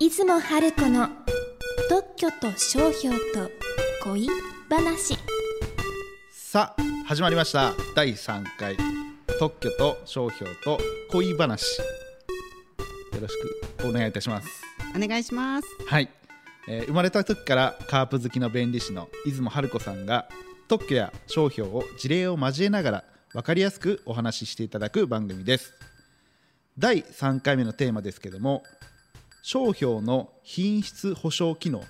出雲春子の特許と商標と恋話。さあ始まりました。第3回。特許と商標と恋話。よろしくお願いいたします。お願いします。はい、えー生まれた時からカープ好きの弁理士の出雲春子さんが特許や商標を事例を交えながら分かりやすくお話ししていただく番組です。第3回目のテーマですけども商標の品質保証機能。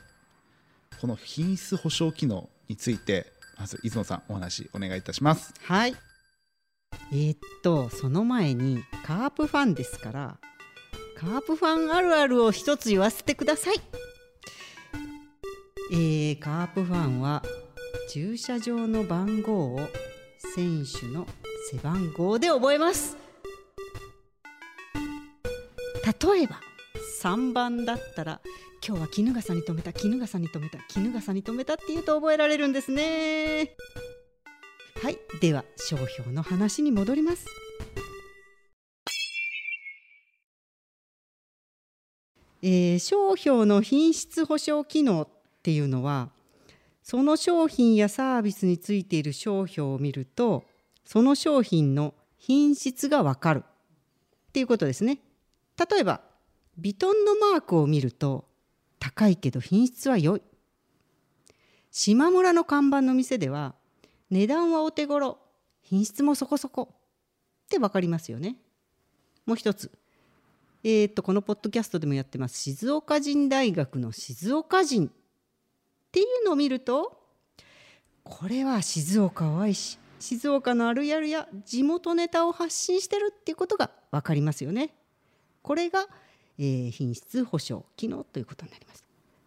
この品質保証機能についてまず出雲さんお話お願いいたします。はい。えーっとその前にカープファンですからカープファンあるあるを一つ言わせてください。えー、カープファンは駐車場の番号を選手の背番号で覚えます。例えば3番だったら今日は衣笠に止めた衣笠に止めた衣笠に止めたって言うと覚えられるんですね。はいでは商標の話に戻ります。えー商標の品質保証機能っていうのはその商品やサービスについている商標を見るとその商品の品質がわかるっていうことですね。例えばビトンのマークを見ると高いけど品質は良い。島村の看板の店では値段はお手頃品質もそこそこって分かりますよね。もう一つえー、とこのポッドキャストでもやってます静岡人大学の静岡人っていうのを見るとこれは静岡を愛し静岡のあるやるや地元ネタを発信してるっていうことが分かりますよね。これが、えー品質保証機能ということになります。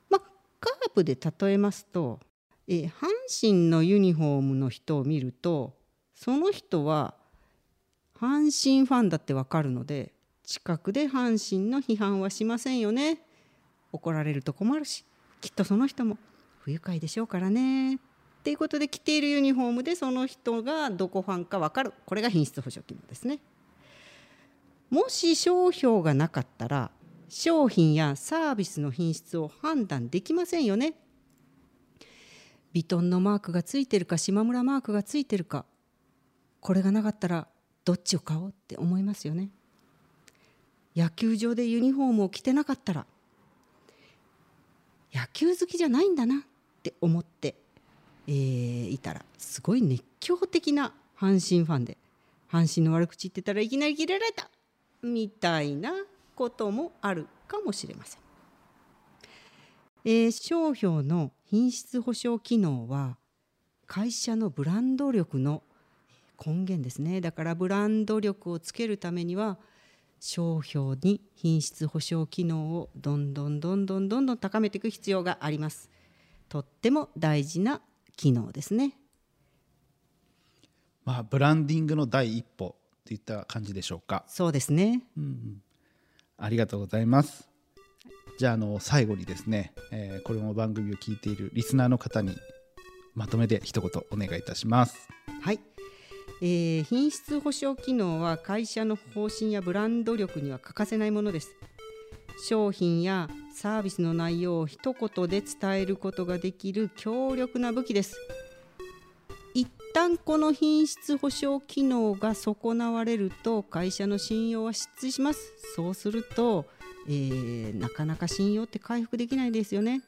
まあカープで例えますと、えー阪神のユニフォームの人を見るとその人は阪神ファンだってわかるので近くで阪神の批判はしませんよね。怒られると困るしきっとその人も不愉快でしょうからね。っていうことで着ているユニフォームでその人がどこファンかわかる。これが品質保証機能ですね。もし商標がなかったら商品やサービスの品質を判断できませんよね。ビトンのマークがついてるか島村マークがついてるかこれがなかったらどっちを買おうって思いますよね。野球場でユニフォームを着てなかったら野球好きじゃないんだなって思って、えーいたらすごい熱狂的な阪神ファンで阪神の悪口言ってたらいきなり切れられたみたいなこともあるかもしれません。えー商標の品質保証機能は会社のブランド力の根源ですね。だからブランド力をつけるためには商標に品質保証機能をどんどんどんどんどんどん高めていく必要があります。とっても大事な機能ですね。まあブランディングの第一歩といった感じでしょうか。そうですねありがとうございます。じゃああの最後にですね、えーこれも番組を聞いているリスナーの方にまとめて一言お願いいたします。はい、えー品質保証機能は会社の方針やブランド力には欠かせないものです。商品やサービスの内容を一言で伝えることができる強力な武器です。旦この品質保証機能が損なわれると会社の信用は失墜します。そうすると、えーなかなか信用って回復できないですよね。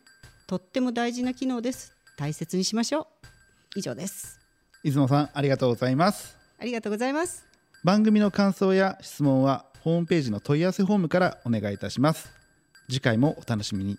とっても大事な機能です。大切にしましょう。以上です。出雲さんありがとうございます。ありがとうございます。番組の感想や質問はホームページの問い合わせフォームからお願いいたします。次回もお楽しみに